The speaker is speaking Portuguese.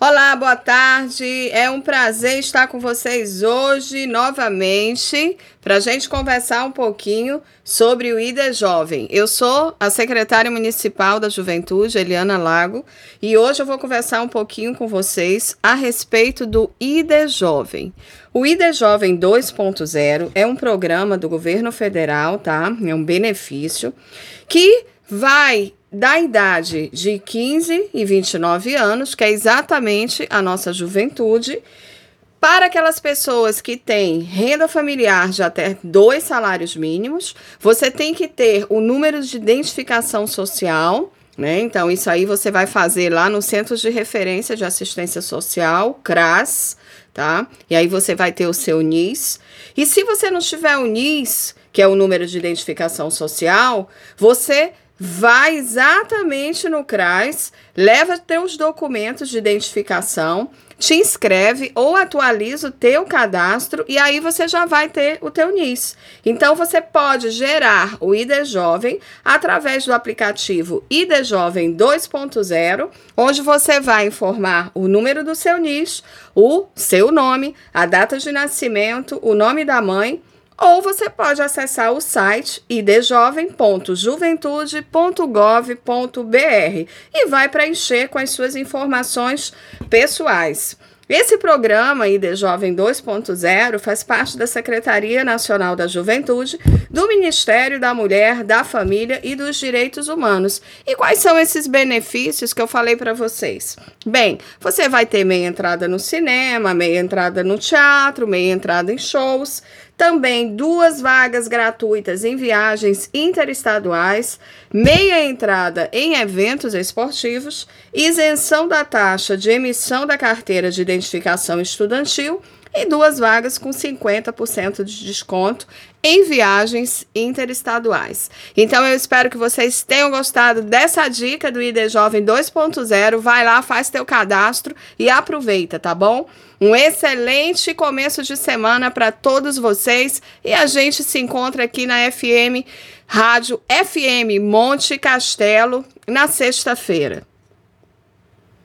Olá, boa tarde. É um prazer estar com vocês hoje novamente para a gente conversar um pouquinho sobre o ID Jovem. Eu sou a secretária municipal da Juventude, Eliana Lago, e hoje eu vou conversar um pouquinho com vocês a respeito do ID Jovem. O ID Jovem 2.0 é um programa do governo federal, tá? É um benefício que vai da idade de 15 e 29 anos, que é exatamente a nossa juventude, para aquelas pessoas que têm renda familiar de até dois salários mínimos, você tem que ter o número de identificação social. Né? Então, isso aí você vai fazer lá no Centro de Referência de Assistência Social, CRAS, tá? E aí você vai ter o seu NIS. E se você não tiver o NIS, que é o número de identificação social, você vai exatamente no CRAS, leva teus documentos de identificação, te inscreve ou atualiza o teu cadastro e aí você já vai ter o teu NIS. Então você pode gerar o ID Jovem através do aplicativo ID Jovem 2.0, onde você vai informar o número do seu NIS, o seu nome, a data de nascimento, o nome da mãe ou você pode acessar o site idjovem.juventude.gov.br e vai preencher com as suas informações pessoais. Esse programa ID Jovem 2.0 faz parte da Secretaria Nacional da Juventude, do Ministério da Mulher, da Família e dos Direitos Humanos. E quais são esses benefícios que eu falei para vocês? Bem, você vai ter meia entrada no cinema, meia entrada no teatro, meia entrada em shows. Também duas vagas gratuitas em viagens interestaduais, meia entrada em eventos esportivos, isenção da taxa de emissão da carteira de identificação estudantil e duas vagas com 50% de desconto em viagens interestaduais. Então eu espero que vocês tenham gostado dessa dica do ID Jovem 2.0. Vai lá, faz teu cadastro e aproveita, tá bom? Um excelente começo de semana para todos vocês e a gente se encontra aqui na FM Rádio FM Monte Castelo na sexta-feira.